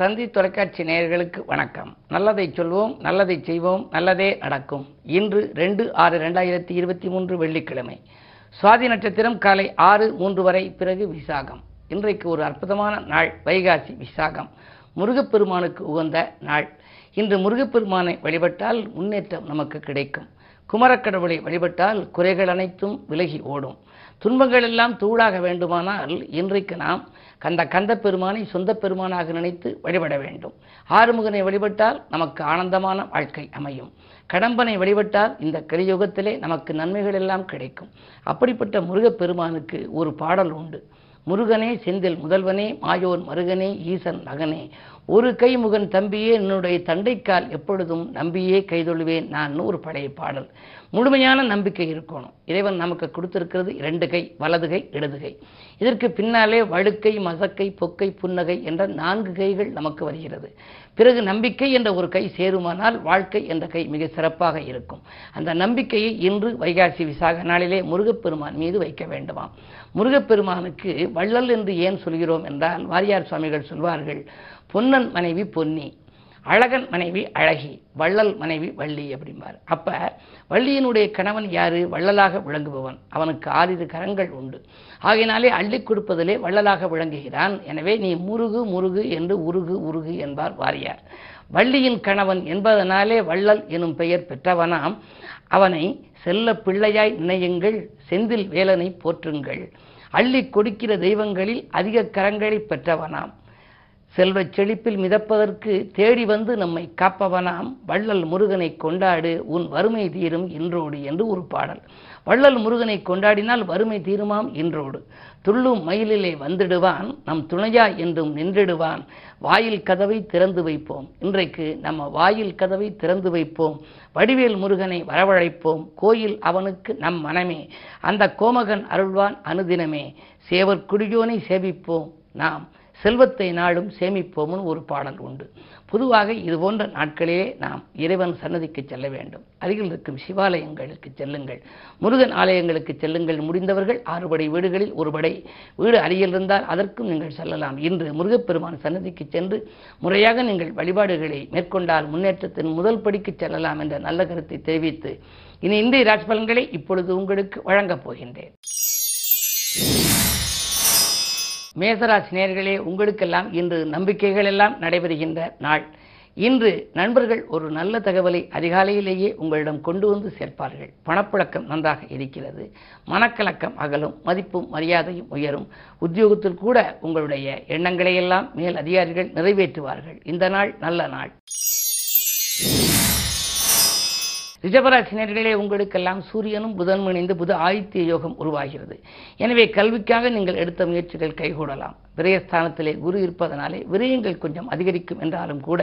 தந்தி தொலைக்காட்சி நேயர்களுக்கு வணக்கம். நல்லதை சொல்வோம் நல்லதை செய்வோம் நல்லதே நடக்கும். இன்று ரெண்டு ஆறு ரெண்டாயிரத்தி இருபத்தி மூன்று வெள்ளிக்கிழமை. சுவாதி நட்சத்திரம் காலை ஆறு மூன்று வரை பிறகு விசாகம். இன்றைக்கு ஒரு அற்புதமான நாள் வைகாசி விசாகம். முருகப்பெருமானுக்கு உகந்த நாள். இன்று முருகப்பெருமானை வழிபட்டால் முன்னேற்றம் நமக்கு கிடைக்கும். குமரக்கடவுளை வழிபட்டால் குறைகள் அனைத்தும் விலகி ஓடும். துன்பங்கள் எல்லாம் தூளாக வேண்டுமானால் இன்றைக்கு நாம் கந்த கந்த பெருமானை சொந்த பெருமானாக நினைத்து வழிபட வேண்டும். ஆறுமுகனை வழிபட்டால் நமக்கு ஆனந்தமான வாழ்க்கை அமையும். கடம்பனை வழிபட்டால் இந்த கலியுகத்திலே நமக்கு நன்மைகள் எல்லாம் கிடைக்கும். அப்படிப்பட்ட முருகப்பெருமானுக்கு ஒரு பாடல் உண்டு. முருகனே செந்தில் முதல்வனே மாயோன் மருகனே ஈசன் மகனே ஒரு கை முகன் தம்பியே என்னுடைய தண்டைக்கால் எப்பொழுதும் நம்பியே கைதொழுவேன். நான் நூறு பழைய பாடல். முழுமையான நம்பிக்கை இருக்கணும். இறைவன் நமக்கு கொடுத்திருக்கிறது இரண்டு கை வலது கை இடது கை. இதற்கு பின்னாலே வழுக்கை மசக்கை பொக்கை புன்னகை என்ற நான்கு கைகள் நமக்கு வருகிறது. பிறகு நம்பிக்கை என்ற ஒரு கை சேருமானால் வாழ்க்கை என்ற கை மிக சிறப்பாக இருக்கும். அந்த நம்பிக்கையை இன்று வைகாசி விசாக நாளிலே முருகப்பெருமான் மீது வைக்க வேண்டுமாம். முருகப்பெருமானுக்கு வள்ளல் என்று ஏன் சொல்கிறோம் என்றால் வாரியார் சுவாமிகள் சொல்வார்கள் பொன்னன் மனைவி பொன்னி அழகன் மனைவி அழகி வள்ளல் மனைவி வள்ளி அப்படிம்பார். அப்ப வள்ளியினுடைய கணவன் யாரு? வள்ளலாக விளங்குபவன். அவனுக்கு ஆறிரு கரங்கள் உண்டு. ஆகையினாலே அள்ளி கொடுப்பதிலே வள்ளலாக விளங்குகிறான். எனவே நீ முருகு முருகு என்று உருகு உருகு என்பார் வாரியார். வள்ளியின் கணவன் என்பதனாலே வள்ளல் எனும் பெயர் பெற்றவனாம். அவனை செல்ல பிள்ளையாய் நினையுங்கள் செந்தில் வேலனை போற்றுங்கள். அள்ளி கொடுக்கிற தெய்வங்களில் அதிக கரங்களை பெற்றவனாம். செல்வச் செழிப்பில் மிதப்பதற்கு தேடி வந்து நம்மை காப்பவனாம். வள்ளல் முருகனை கொண்டாடு உன் வறுமை தீரும் இன்றோடு என்று ஒரு பாடல். வள்ளல் முருகனை கொண்டாடினால் வறுமை தீருமாம் இன்றோடு. துள்ளும் மயிலிலே வந்துடுவான் நம் துணையா என்றும் நின்றிடுவான். வாயில் கதவை திறந்து வைப்போம். இன்றைக்கு நம்ம வாயில் கதவை திறந்து வைப்போம். வடிவேல் முருகனை வரவழைப்போம். கோயில் அவனுக்கு நம் மனமே. அந்த கோமகன் அருள்வான் அனுதினமே. சேவர் குடியோனை சேவிப்போம் நாம். செல்வத்தை நாடும் சேமிப்போம்னு ஒரு பாடல் உண்டு. பொதுவாக இது போன்ற நாட்களிலே நாம் இறைவன் சன்னதிக்கு செல்ல வேண்டும். அருகில் இருக்கும் சிவாலயங்களுக்கு செல்லுங்கள். முருகன் ஆலயங்களுக்கு செல்லுங்கள். முடிந்தவர்கள் ஆறுபடை வீடுகளில் ஒருபடை வீடு அருகில் இருந்தால் அதற்கும் நீங்கள் செல்லலாம். இன்று முருகப்பெருமான் சன்னதிக்கு சென்று முறையாக நீங்கள் வழிபாடுகளை மேற்கொண்டால் முன்னேற்றத்தின் முதல் படிக்கு செல்லலாம் என்ற நல்ல கருத்தை தெரிவித்து இனி இந்திய ராஜ்பலன்களை இப்பொழுது உங்களுக்கு வழங்கப் போகின்றேன். மேசராசி நேர்களே உங்களுக்கெல்லாம் இன்று நம்பிக்கைகள் எல்லாம் நடைபெறுகின்ற நாள். இன்று நண்பர்கள் ஒரு நல்ல தகவலை அதிகாலையிலேயே உங்களிடம் கொண்டு வந்து சேர்ப்பார்கள். பணப்புழக்கம் நன்றாக இருக்கிறது. மனக்கலக்கம் அகலும் மதிப்பும் மரியாதையும் உயரும். உத்தியோகத்தில் கூட உங்களுடைய எண்ணங்களை எல்லாம் மேல் அதிகாரிகள் நிறைவேற்றுவார்கள். இந்த நாள் நல்ல நாள். ரிஷபராசினியர்களே உங்களுக்கெல்லாம் சூரியனும் புதன் இணைந்து புத ஆதித்ய யோகம் உருவாகிறது. எனவே கல்விக்காக நீங்கள் எடுத்த முயற்சிகள் கைகூடலாம். விரயஸ்தானத்திலே குரு இருப்பதனாலே விரயங்கள் கொஞ்சம் அதிகரிக்கும் என்றாலும் கூட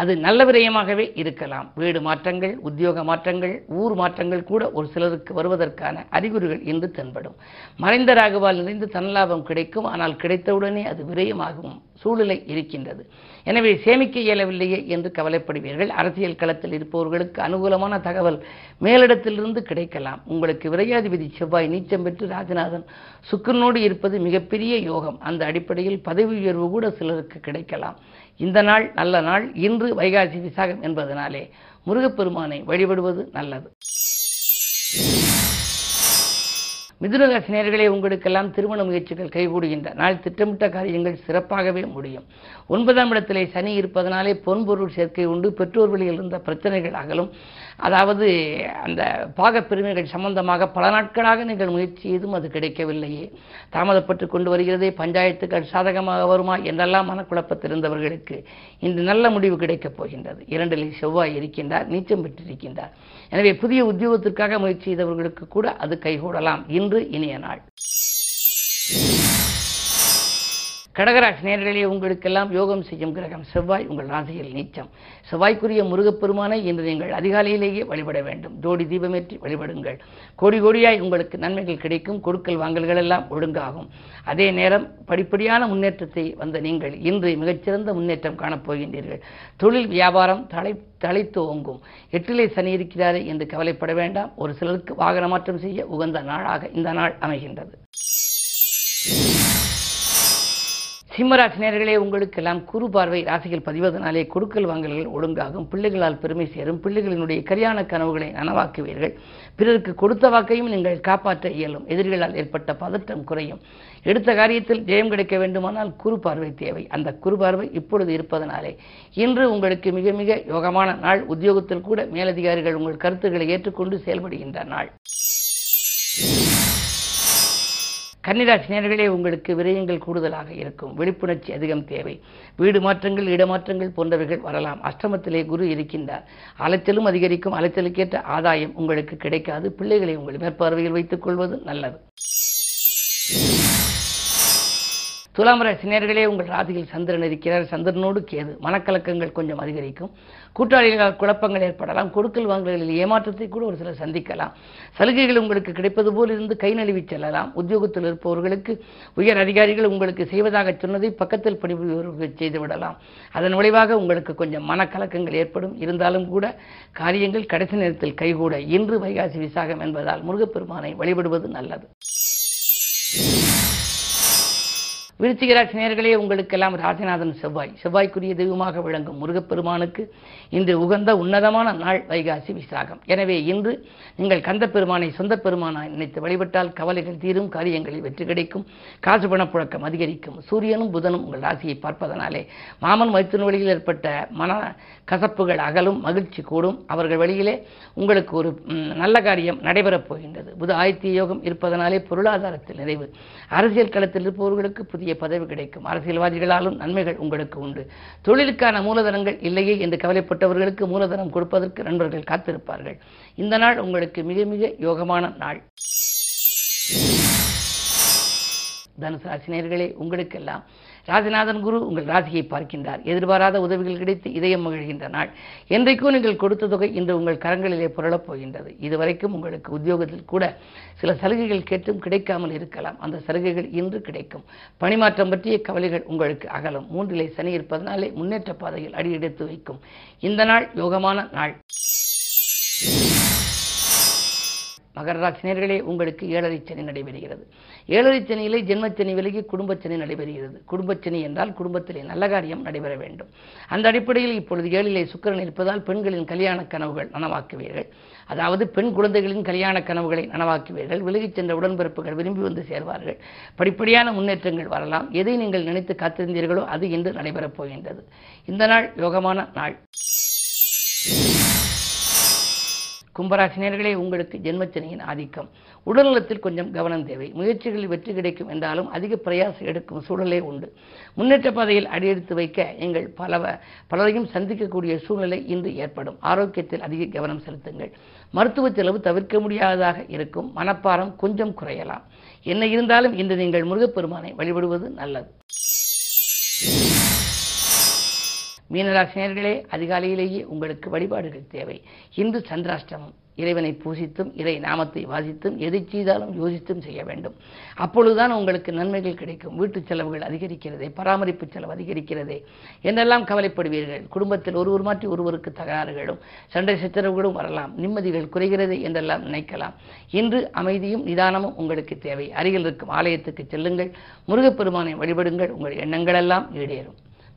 அது நல்ல விரயமாகவே இருக்கலாம். வீடு மாற்றங்கள் உத்தியோக மாற்றங்கள் ஊர் மாற்றங்கள் கூட ஒரு சிலருக்கு வருவதற்கான அறிகுறிகள் இன்று தென்படும். மறைந்த ராகுவால் நிறைந்து தன்லாபம் கிடைக்கும். ஆனால் கிடைத்தவுடனே அது விரயமாகும் சூழ்நிலை இருக்கின்றது. எனவே சேமிக்க இயலவில்லையே என்று கவலைப்படுவீர்கள். அரசியல் களத்தில் இருப்பவர்களுக்கு அனுகூலமான தகவல் மேலிடத்திலிருந்து கிடைக்கலாம். உங்களுக்கு விரையாதிபதி செவ்வாய் நீச்சம் பெற்று ராஜநாதன் சுக்கரனோடு இருப்பது மிகப்பெரிய யோகம். அந்த அடிப்படையில் பதவி உயர்வு கூட சிலருக்கு கிடைக்கலாம். இந்த நாள் நல்ல நாள். இன்று வைகாசி விசாகம் என்பதனாலே முருகப்பெருமானை வழிபடுவது நல்லது. மிதுனராசினியர்களே உங்களுக்கெல்லாம் திருமண முயற்சிகள் கைகூடுகின்ற நாள் திட்டமிட்ட காரியங்கள் சிறப்பாகவே முடியும். ஒன்பதாம் இடத்திலே சனி இருப்பதனாலே பொன்பொருள் சேர்க்கை உண்டு பெற்றோர் வழியில் இருந்த பிரச்சனைகள் அகலும். அதாவது அந்த பாக சம்பந்தமாக பல நாட்களாக நீங்கள் முயற்சி செய்தும் அது கிடைக்கவில்லையே. தாமதப்பட்டு கொண்டு வருகிறதே பஞ்சாயத்துக்கள் சாதகமாக வருமா என்றெல்லாம் மனக்குழப்பத்திருந்தவர்களுக்கு இன்று நல்ல முடிவு கிடைக்கப் போகின்றது. இரண்டில் செவ்வாய் இருக்கின்றார் நீச்சம் பெற்றிருக்கின்றார். எனவே புதிய உத்தியோகத்திற்காக முயற்சி செய்தவர்களுக்கு கூட அது கைகூடலாம். இன்று இனிய நாள். கடகராசி நேரடியே உங்களுக்கெல்லாம் யோகம் செய்யும் கிரகம் செவ்வாய் உங்கள் ராசியில் நீச்சம். செவ்வாய்க்குரிய முருகப்பெருமானை இன்று நீங்கள் அதிகாலையிலேயே வழிபட வேண்டும். ஜோடி தீபமேற்றி வழிபடுங்கள். கோடி கோடியாய் உங்களுக்கு நன்மைகள் கிடைக்கும். கொடுக்கல் வாங்கல்கள் எல்லாம் ஒழுங்காகும். அதே நேரம் படிப்படியான முன்னேற்றத்தை வந்த நீங்கள் இன்று மிகச்சிறந்த முன்னேற்றம் காணப்போகின்றீர்கள் தொழில் வியாபாரம் தலை தலைத்து ஓங்கும் எட்டிலே சனி இருக்கிறாரே என்று கவலைப்பட வேண்டாம். ஒரு சிலருக்கு வாகன மாற்றம் செய்ய உகந்த நாளாக இந்த நாள் அமைகின்றது. சிம்மராசினியர்களே உங்களுக்கெல்லாம் குறு பார்வை ராசிகள் பதிவதனாலே கொடுக்கல் வாங்கல்கள் ஒழுங்காகும் பிள்ளைகளால் பெருமை சேரும் பிள்ளைகளினுடைய கரியான கனவுகளை நனவாக்குவீர்கள். பிறருக்கு கொடுத்த வாக்கையும் நீங்கள் காப்பாற்ற இயலும். எதிரிகளால் ஏற்பட்ட பதட்டம் குறையும். எடுத்த காரியத்தில் ஜெயம் கிடைக்க வேண்டுமானால் குறு பார்வை தேவை. அந்த குறு பார்வை இப்பொழுது இருப்பதனாலே இன்று உங்களுக்கு மிக மிக யோகமான நாள். உத்தியோகத்தில் கூட மேலதிகாரிகள் உங்கள் கருத்துக்களை ஏற்றுக்கொண்டு செயல்படுகின்ற நாள். கன்னிராசினியர்களே உங்களுக்கு விரயங்கள் கூடுதலாக இருக்கும். விழிப்புணர்ச்சி அதிகம் தேவை. வீடு மாற்றங்கள் இடமாற்றங்கள் போன்றவைகள் வரலாம். அஷ்டமத்திலே குரு இருக்கின்றார். அலைச்சலும் அதிகரிக்கும். அலைச்சலுக்கேற்ற ஆதாயம் உங்களுக்கு கிடைக்காது. பிள்ளைகளை உங்கள் மேற்பார்வையில் வைத்துக் கொள்வது நல்லது. துலாம் ராசினியர்களே உங்கள் ராசியில் சந்திரன் இருக்கிறார். சந்திரனோடு கேது. மனக்கலக்கங்கள் கொஞ்சம் அதிகரிக்கும். கூட்டாளிகளால் குழப்பங்கள் ஏற்படலாம். கொடுக்கல் வாங்கல்களில் ஏமாற்றத்தை கூட ஒரு சிலர் சந்திக்கலாம். சலுகைகள் உங்களுக்கு கிடைப்பது போல் இருந்து கை நழுவி செல்லலாம். உத்தியோகத்தில் இருப்பவர்களுக்கு உயர் அதிகாரிகள் உங்களுக்கு செய்வதாக சொன்னதை பக்கத்தில் பணிபுரிவர்கள் செய்துவிடலாம் அதன் விளைவாக உங்களுக்கு கொஞ்சம் மனக்கலக்கங்கள் ஏற்படும். இருந்தாலும் கூட காரியங்கள் கடைசி நேரத்தில் கைகூட. இன்று வைகாசி விசாகம் என்பதால் முருகப்பெருமானை வழிபடுவது நல்லது. விருச்சிக ராசி உங்களுக்கெல்லாம் ராசிநாதன் செவ்வாய். செவ்வாய்க்குரிய தெய்வமாக விளங்கும் முருகப்பெருமானுக்கு இன்று உகந்த உன்னதமான நாள் வைகாசி விசாகம். எனவே இன்று நீங்கள் கந்த பெருமானை சொந்த பெருமானாய் நினைத்து வழிபட்டால் கவலைகள் தீரும் காரியங்களில் வெற்றி கிடைக்கும் காசு பணப்புழக்கம் அதிகரிக்கும். சூரியனும் புதனும் உங்கள் ராசியை பார்ப்பதனாலே மாமன் மைத்தின் வழியில் ஏற்பட்ட மன கசப்புகள் அகலும் மகிழ்ச்சி கூடும். அவர்கள் வழியிலே உங்களுக்கு ஒரு நல்ல காரியம் நடைபெறப் போகின்றது. புத ஆயத்திய யோகம் இருப்பதனாலே பொருளாதாரத்தில் நிறைவு. அரசியல் களத்தில் இருப்பவர்களுக்கு புதிய பதவி கிடைக்கும். அரசியல்வாதிகளாலும் நன்மைகள் உங்களுக்கு உண்டு. தொழிலுக்கான மூலதனங்கள் இல்லையே என்று கவலைப்பட்டவர்களுக்கு மூலதனம் கொடுப்பதற்கு நண்பர்கள் காத்திருப்பார்கள். இந்த நாள் உங்களுக்கு மிக மிக யோகமான நாள். தனுசு ராசினியர்களே உங்களுக்கெல்லாம் ராசிநாதன் குரு உங்கள் ராசியை பார்க்கின்றார். எதிர்பாராத உதவிகள் கிடைத்து இதயம் மகிழ்கின்ற நாள். என்றைக்கும் நீங்கள் கொடுத்த தொகை இன்று உங்கள் கரங்களிலே புரளப் போகின்றது. இதுவரைக்கும் உங்களுக்கு உத்தியோகத்தில் கூட சில சலுகைகள் கேட்டும் கிடைக்காமல் இருக்கலாம். அந்த சலுகைகள் இன்று கிடைக்கும். பணிமாற்றம் பற்றிய கவலைகள் உங்களுக்கு அகலும். மூன்றிலே சனி இருப்பதனாலே முன்னேற்ற பாதையில் அடியெடுத்து வைக்கும். இந்த நாள் யோகமான நாள். மகர ராசினியர்களே உங்களுக்கு ஏழரை சனி நடைபெறுகிறது. ஏழரை சனியிலே ஜென்மச்சனி விலகி குடும்பச்சனி நடைபெறுகிறது. குடும்பச்சனி என்றால் குடும்பத்திலே நல்ல காரியம் நடைபெற வேண்டும். அந்த அடிப்படையில் இப்பொழுது ஏழிலே சுக்கிரன் இருப்பதால் பெண்களின் கல்யாண கனவுகள் நனவாக்குவீர்கள். அதாவது பெண் குழந்தைகளின் கல்யாண கனவுகளை நனவாக்குவீர்கள். விலகிச் சென்ற உடன்பிறப்புகள் விரும்பி வந்து சேர்வார்கள். படிப்படியான முன்னேற்றங்கள் வரலாம். எதை நீங்கள் நினைத்து காத்திருந்தீர்களோ அது இன்று நடைபெறப் போகின்றது. இந்த நாள் யோகமான நாள். கும்பராசினியர்களே உங்களுக்கு ஜென்மச்சனியின் ஆதிக்கம். உடல்நலத்தில் கொஞ்சம் கவனம் தேவை. முயற்சிகளில் வெற்றி கிடைக்கும் என்றாலும் அதிக பிரயாசம் எடுக்கும் சூழலே உண்டு. முன்னேற்ற பாதையில் அடியெடுத்து வைக்க நீங்கள் பல பலரையும் சந்திக்கக்கூடிய சூழ்நிலை இன்று ஏற்படும். ஆரோக்கியத்தில் அதிக கவனம் செலுத்துங்கள். மருத்துவ செலவு தவிர்க்க முடியாததாக இருக்கும். மனப்பாரம் கொஞ்சம் குறையலாம். என்ன இருந்தாலும் இன்று நீங்கள் முருகப்பெருமானை வழிபடுவது நல்லது. மீனராசினியர்களே அதிகாலையிலேயே உங்களுக்கு வழிபாடுகள் தேவை. இன்று சந்திராஷ்டமம். இறைவனை பூசித்தும் இறை நாமத்தை வாசித்தும் எதை செய்தாலும் யோசித்தும் செய்ய வேண்டும். அப்பொழுதுதான் உங்களுக்கு நன்மைகள் கிடைக்கும். வீட்டு செலவுகள் அதிகரிக்கிறதே பராமரிப்பு செலவு அதிகரிக்கிறதே என்றெல்லாம் கவலைப்படுவீர்கள். குடும்பத்தில் ஒருவர் மாற்றி ஒருவருக்கு தகராறுகளும் சண்டை சச்சரவுகளும் வரலாம். நிம்மதிகள் குறைகிறது என்றெல்லாம் நினைக்கலாம். இன்று அமைதியும் நிதானமும் உங்களுக்கு தேவை. அருகில் இருக்கும் ஆலயத்துக்கு செல்லுங்கள். முருகப்பெருமானை வழிபடுங்கள். உங்கள் எண்ணங்களெல்லாம் ஈடேறும்.